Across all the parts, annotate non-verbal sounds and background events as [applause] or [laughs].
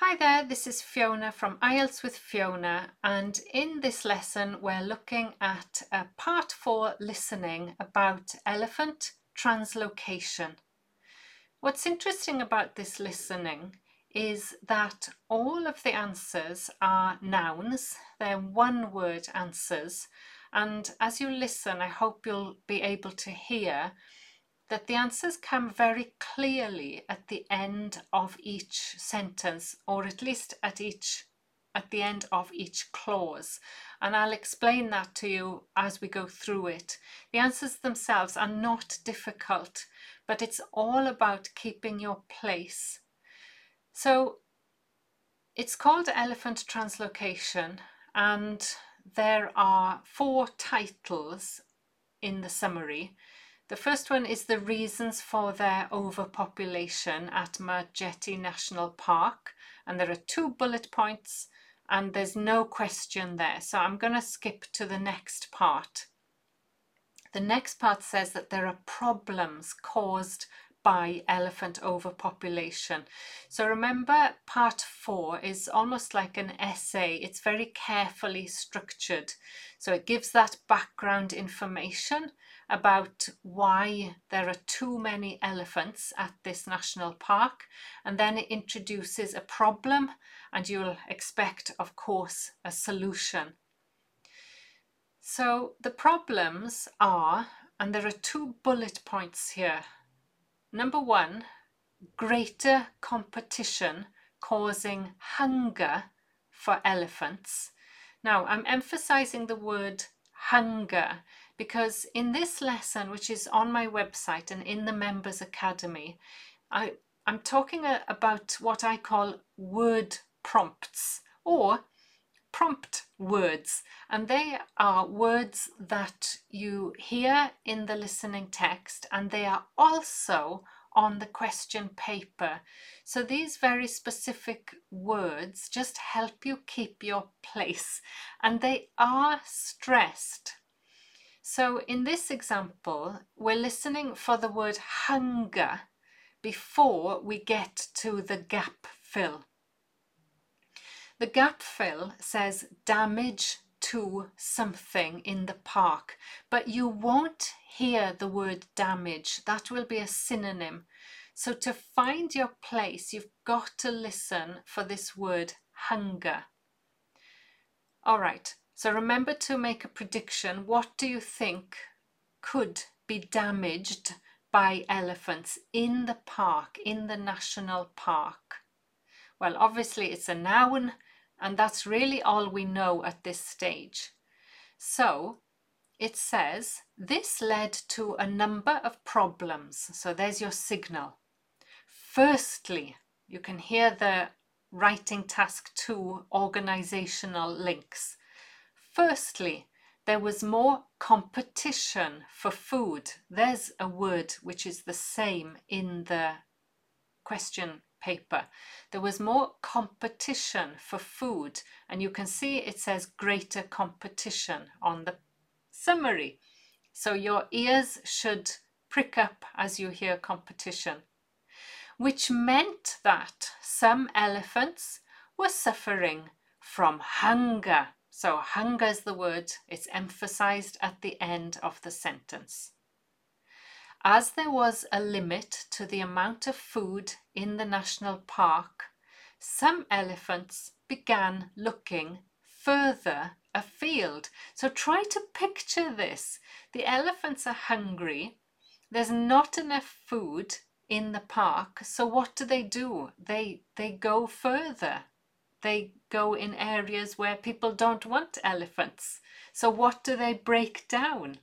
Hi there, this is Fiona from IELTS with Fiona and in this lesson we're looking at a part 4 listening about elephant translocation. What's interesting about this listening is that all of the answers are nouns, they're one word answers and as you listen I hope you'll be able to hear that the answers come very clearly at the end of each sentence or at least at each at the end of each clause and I'll explain that to you as we go through it. The answers themselves are not difficult but it's all about keeping your place. So it's called elephant translocation and there are four titles in the summary the first one is the reasons for their overpopulation at Majete National Park. And there are two bullet points and there's no question there. So I'm going to skip to the next part. The next part says that there are problems caused by elephant overpopulation. So remember part four is almost like an essay. It's very carefully structured. So it gives that background information about why there are too many elephants at this national park and then it introduces a problem and you'll expect of course a solution. So the problems are, and there are two bullet points here. Number one, greater competition causing hunger for elephants. Now I'm emphasizing the word hunger because in this lesson, which is on my website and in the Members Academy, I, I'm talking about what I call word prompts or prompt words and they are words that you hear in the listening text and they are also on the question paper. So these very specific words just help you keep your place and they are stressed so in this example, we're listening for the word hunger before we get to the gap fill. The gap fill says damage to something in the park, but you won't hear the word damage. That will be a synonym. So to find your place, you've got to listen for this word hunger. All right, so remember to make a prediction. What do you think could be damaged by elephants in the park, in the national park? Well, obviously it's a noun and that's really all we know at this stage. So it says this led to a number of problems. So there's your signal. Firstly, you can hear the writing task two organizational links. Firstly, there was more competition for food. There's a word which is the same in the question paper. There was more competition for food and you can see it says greater competition on the summary. So your ears should prick up as you hear competition, which meant that some elephants were suffering from hunger so hunger is the word, it's emphasized at the end of the sentence. As there was a limit to the amount of food in the national park, some elephants began looking further afield. So try to picture this. The elephants are hungry. There's not enough food in the park. So what do they do? They, they go further they go in areas where people don't want elephants. So what do they break down?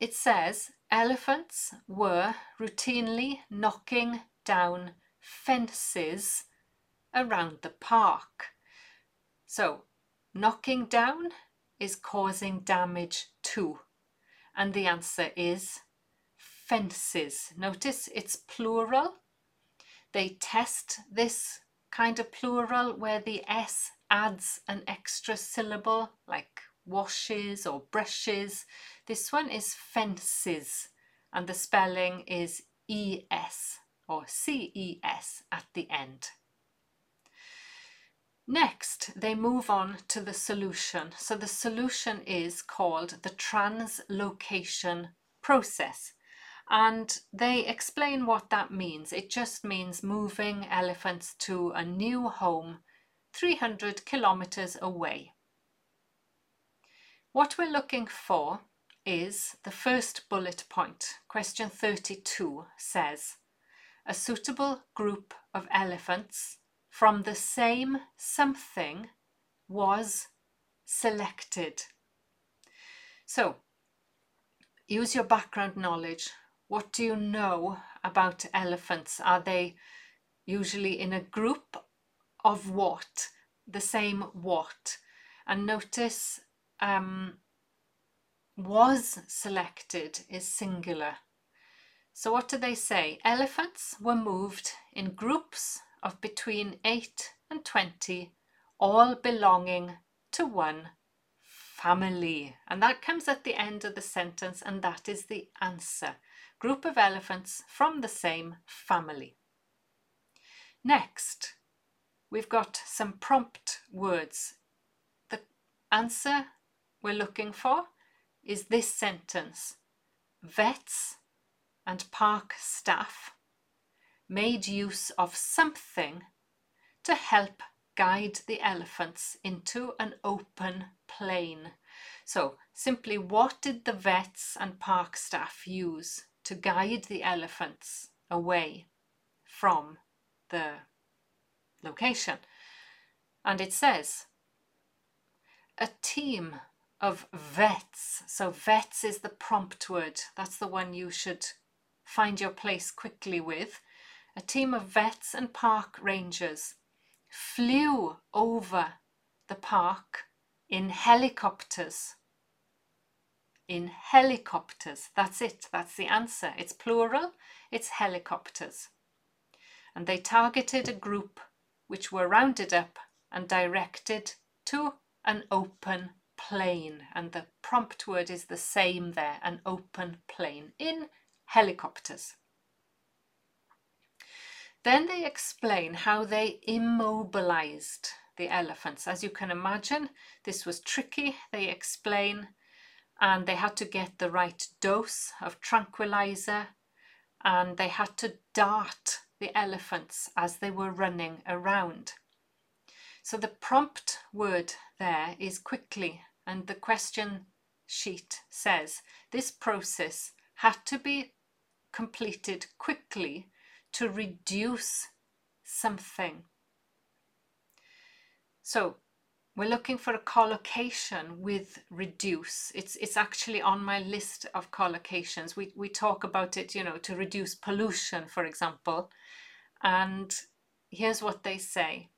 It says elephants were routinely knocking down fences around the park. So knocking down is causing damage to. And the answer is fences. Notice it's plural. They test this kind of plural where the S adds an extra syllable like washes or brushes. This one is fences and the spelling is ES or CES at the end. Next, they move on to the solution. So the solution is called the translocation process. And they explain what that means. It just means moving elephants to a new home 300 kilometers away. What we're looking for is the first bullet point. Question 32 says, a suitable group of elephants from the same something was selected. So, use your background knowledge. What do you know about elephants? Are they usually in a group of what? The same what? And notice um, was selected is singular. So what do they say? Elephants were moved in groups of between 8 and 20, all belonging to one family. And that comes at the end of the sentence, and that is the answer. Group of elephants from the same family. Next, we've got some prompt words. The answer we're looking for is this sentence. Vets and park staff made use of something to help guide the elephants into an open plain. So simply what did the vets and park staff use to guide the elephants away from the location? And it says, a team of vets. So vets is the prompt word. That's the one you should find your place quickly with a team of vets and park rangers flew over the park in helicopters. In helicopters. That's it. That's the answer. It's plural. It's helicopters. And they targeted a group which were rounded up and directed to an open plain. And the prompt word is the same there an open plain in helicopters. Then they explain how they immobilized the elephants. As you can imagine, this was tricky, they explain, and they had to get the right dose of tranquilizer and they had to dart the elephants as they were running around. So the prompt word there is quickly, and the question sheet says this process had to be completed quickly to reduce something. So we're looking for a collocation with reduce. It's it's actually on my list of collocations. We we talk about it, you know, to reduce pollution, for example. And here's what they say.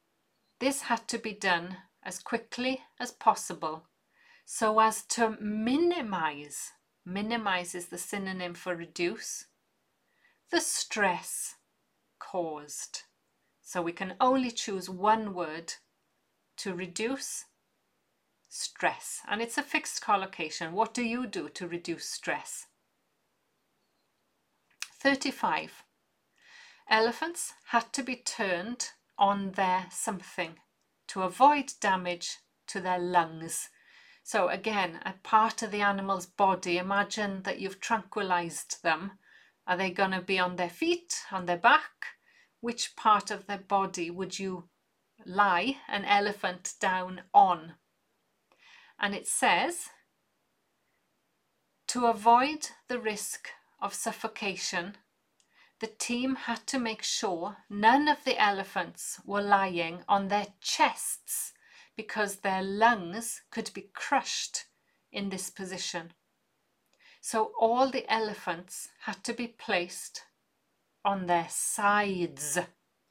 This had to be done as quickly as possible so as to minimize, minimize is the synonym for reduce, the stress caused. So we can only choose one word to reduce stress. And it's a fixed collocation. What do you do to reduce stress? 35. Elephants had to be turned on their something to avoid damage to their lungs. So again, a part of the animal's body, imagine that you've tranquilized them. Are they going to be on their feet, on their back? which part of their body would you lie an elephant down on? And it says, to avoid the risk of suffocation, the team had to make sure none of the elephants were lying on their chests because their lungs could be crushed in this position. So all the elephants had to be placed on their sides.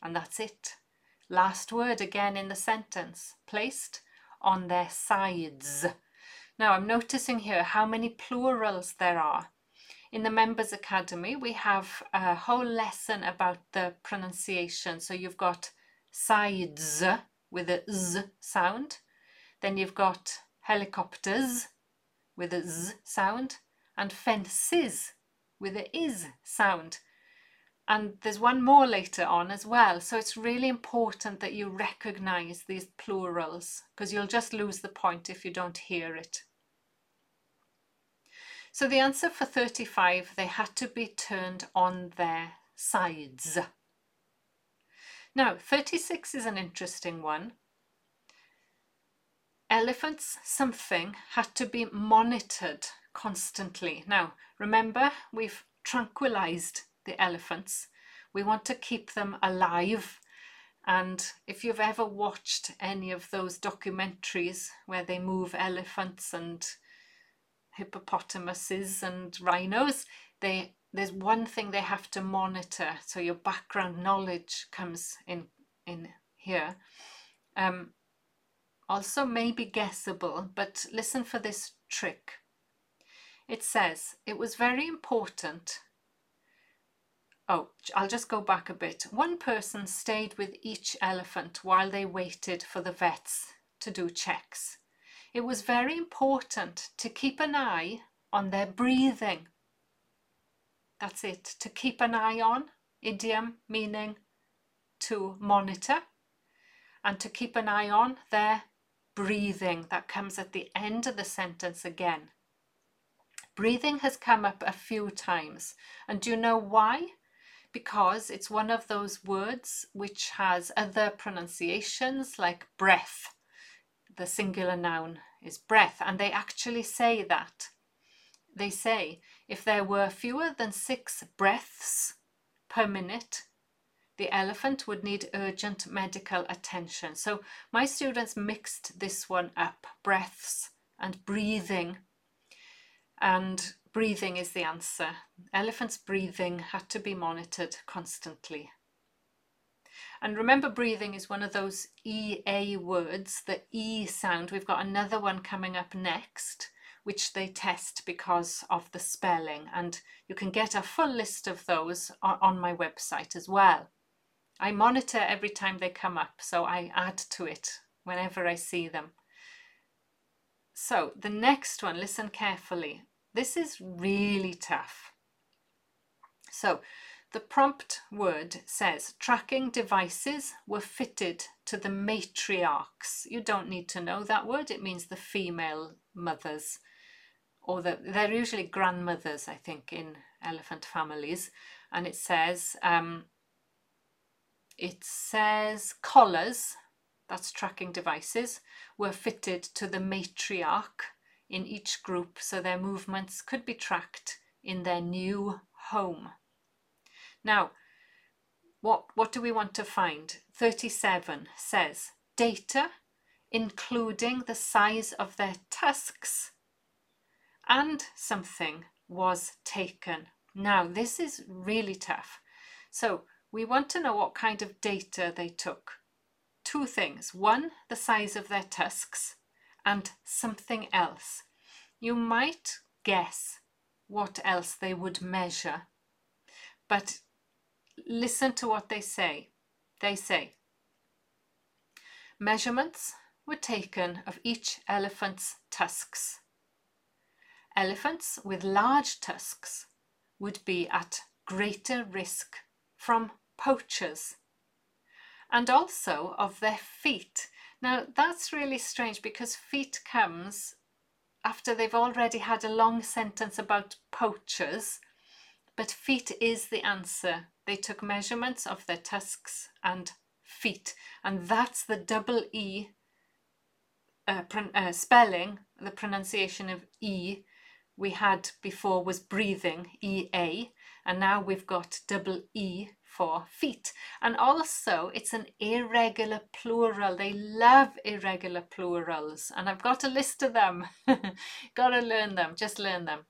And that's it. Last word again in the sentence. Placed on their sides. Now I'm noticing here how many plurals there are. In the Members Academy, we have a whole lesson about the pronunciation. So you've got sides with a z sound. Then you've got helicopters with a z sound and fences with a is sound. and there's one more later on as well. So it's really important that you recognize these plurals because you'll just lose the point if you don't hear it. So the answer for 35, they had to be turned on their sides. Now, 36 is an interesting one. Elephants, something, had to be monitored constantly. Now, remember, we've tranquilized the elephants. We want to keep them alive. And if you've ever watched any of those documentaries where they move elephants and hippopotamuses and rhinos, they there's one thing they have to monitor. So your background knowledge comes in in here. Um, also maybe guessable, but listen for this trick. It says it was very important. Oh, I'll just go back a bit. One person stayed with each elephant while they waited for the vets to do checks. It was very important to keep an eye on their breathing. That's it, to keep an eye on, idiom meaning to monitor, and to keep an eye on their breathing. That comes at the end of the sentence again. Breathing has come up a few times. And do you know why? Because it's one of those words which has other pronunciations like breath. The singular noun is breath, and they actually say that. They say if there were fewer than six breaths per minute, the elephant would need urgent medical attention. So my students mixed this one up, breaths and breathing. And breathing is the answer. Elephant's breathing had to be monitored constantly. And remember, breathing is one of those EA words, the E sound. We've got another one coming up next, which they test because of the spelling. And you can get a full list of those on my website as well. I monitor every time they come up, so I add to it whenever I see them. So the next one, listen carefully. This is really tough. So the prompt word says tracking devices were fitted to the matriarchs. You don't need to know that word. It means the female mothers or the, they're usually grandmothers, I think, in elephant families. And it says um, it says collars, that's tracking devices, were fitted to the matriarch in each group so their movements could be tracked in their new home. Now, what, what do we want to find? 37 says data including the size of their tusks and something was taken. Now, this is really tough. So we want to know what kind of data they took. Two things. One, the size of their tusks, and something else. You might guess what else they would measure, but listen to what they say. They say, measurements were taken of each elephant's tusks. Elephants with large tusks would be at greater risk from poachers and also of their feet. Now that's really strange because feet comes after they've already had a long sentence about poachers, but feet is the answer. They took measurements of their tusks and feet, and that's the double E uh, uh, spelling, the pronunciation of E we had before was breathing, EA, and now we've got double E for feet. And also it's an irregular plural. They love irregular plurals and I've got a list of them. [laughs] got to learn them, just learn them.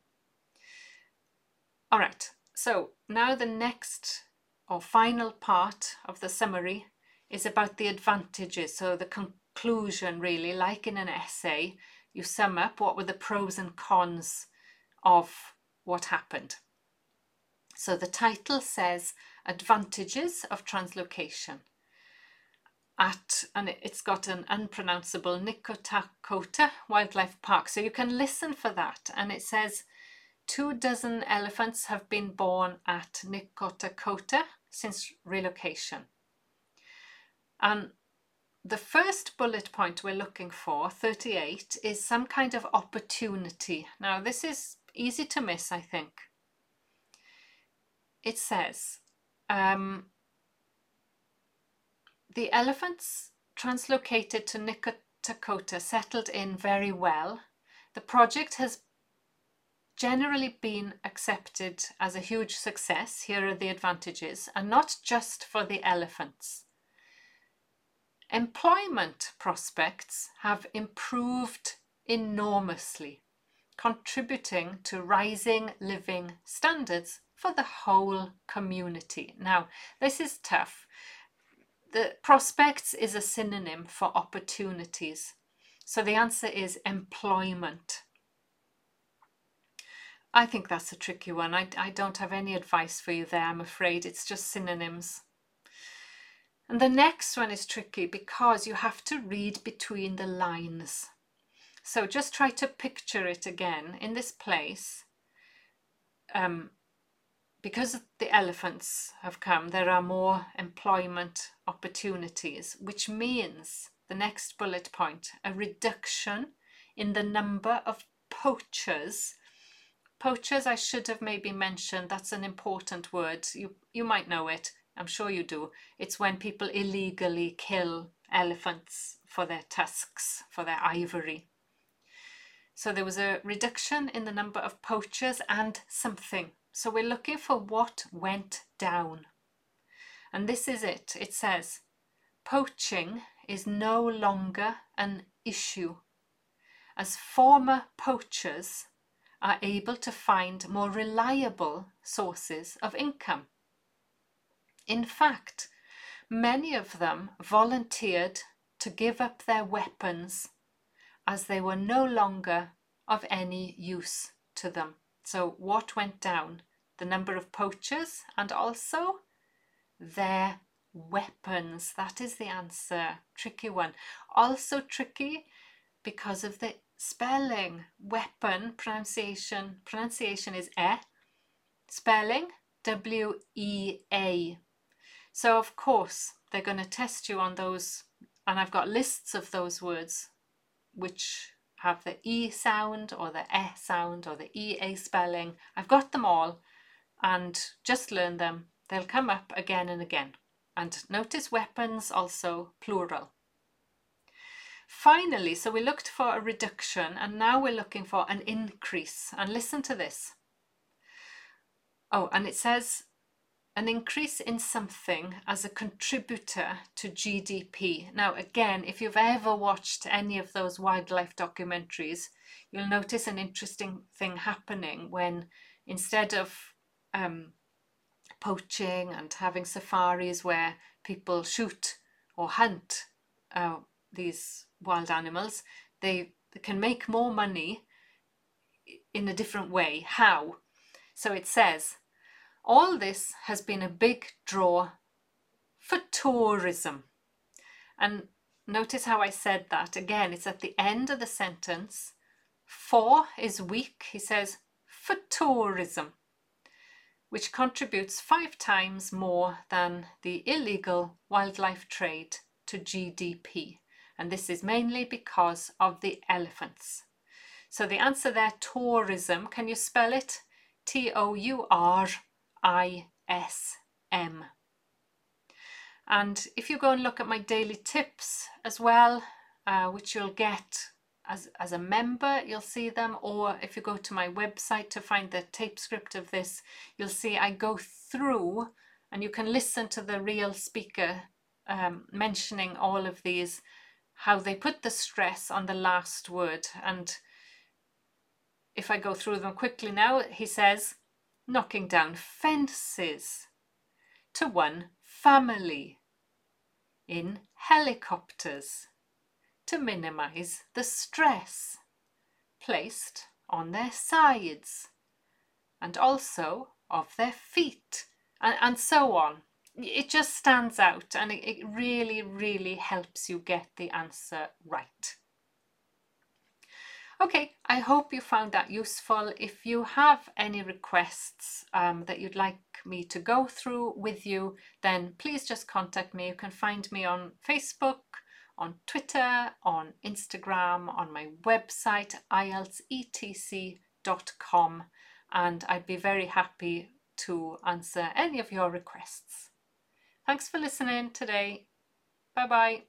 All right, so now the next or final part of the summary is about the advantages. So the conclusion really, like in an essay, you sum up what were the pros and cons of what happened. So the title says Advantages of Translocation. At, and it's got an unpronounceable Nicotakota Wildlife Park. So you can listen for that. And it says two dozen elephants have been born at Nikota since relocation. And the first bullet point we're looking for, 38, is some kind of opportunity. Now, this is easy to miss, I think. It says, um, the elephants translocated to Nicotakota settled in very well. The project has generally been accepted as a huge success. Here are the advantages, and not just for the elephants. Employment prospects have improved enormously, contributing to rising living standards for the whole community. Now, this is tough. The prospects is a synonym for opportunities. So the answer is employment. I think that's a tricky one. I, I don't have any advice for you there, I'm afraid. It's just synonyms. And the next one is tricky because you have to read between the lines. So just try to picture it again in this place. Um, because the elephants have come, there are more employment opportunities, which means the next bullet point a reduction in the number of poachers Poachers, I should have maybe mentioned, that's an important word. You, you might know it, I'm sure you do. It's when people illegally kill elephants for their tusks, for their ivory. So there was a reduction in the number of poachers and something. So we're looking for what went down. And this is it. It says, poaching is no longer an issue as former poachers are able to find more reliable sources of income. In fact, many of them volunteered to give up their weapons as they were no longer of any use to them. So, what went down? The number of poachers and also their weapons. That is the answer. Tricky one. Also tricky because of the spelling. Weapon pronunciation pronunciation is e. Spelling W E A. So of course they're going to test you on those, and I've got lists of those words which have the E sound or the E sound or the EA spelling. I've got them all and just learn them. They'll come up again and again. And notice weapons also plural. Finally, so we looked for a reduction and now we're looking for an increase. And listen to this. Oh, and it says an increase in something as a contributor to GDP. Now, again, if you've ever watched any of those wildlife documentaries, you'll notice an interesting thing happening when instead of um, poaching and having safaris where people shoot or hunt uh, these wild animals, they, they can make more money in a different way. How? So it says, all this has been a big draw for tourism. And notice how I said that again, it's at the end of the sentence. For is weak, he says, for tourism, which contributes five times more than the illegal wildlife trade to GDP and this is mainly because of the elephants. So the answer there, tourism, can you spell it? T-O-U-R-I-S-M. And if you go and look at my daily tips as well, uh, which you'll get as, as a member, you'll see them, or if you go to my website to find the tape script of this, you'll see I go through and you can listen to the real speaker um, mentioning all of these how they put the stress on the last word. And if I go through them quickly now, he says, knocking down fences to one family in helicopters to minimize the stress placed on their sides and also of their feet and, and so on it just stands out and it, it really, really helps you get the answer right. Okay, I hope you found that useful. If you have any requests um, that you'd like me to go through with you, then please just contact me. You can find me on Facebook, on Twitter, on Instagram, on my website, ieltsetc.com, and I'd be very happy to answer any of your requests. Thanks for listening today. Bye bye.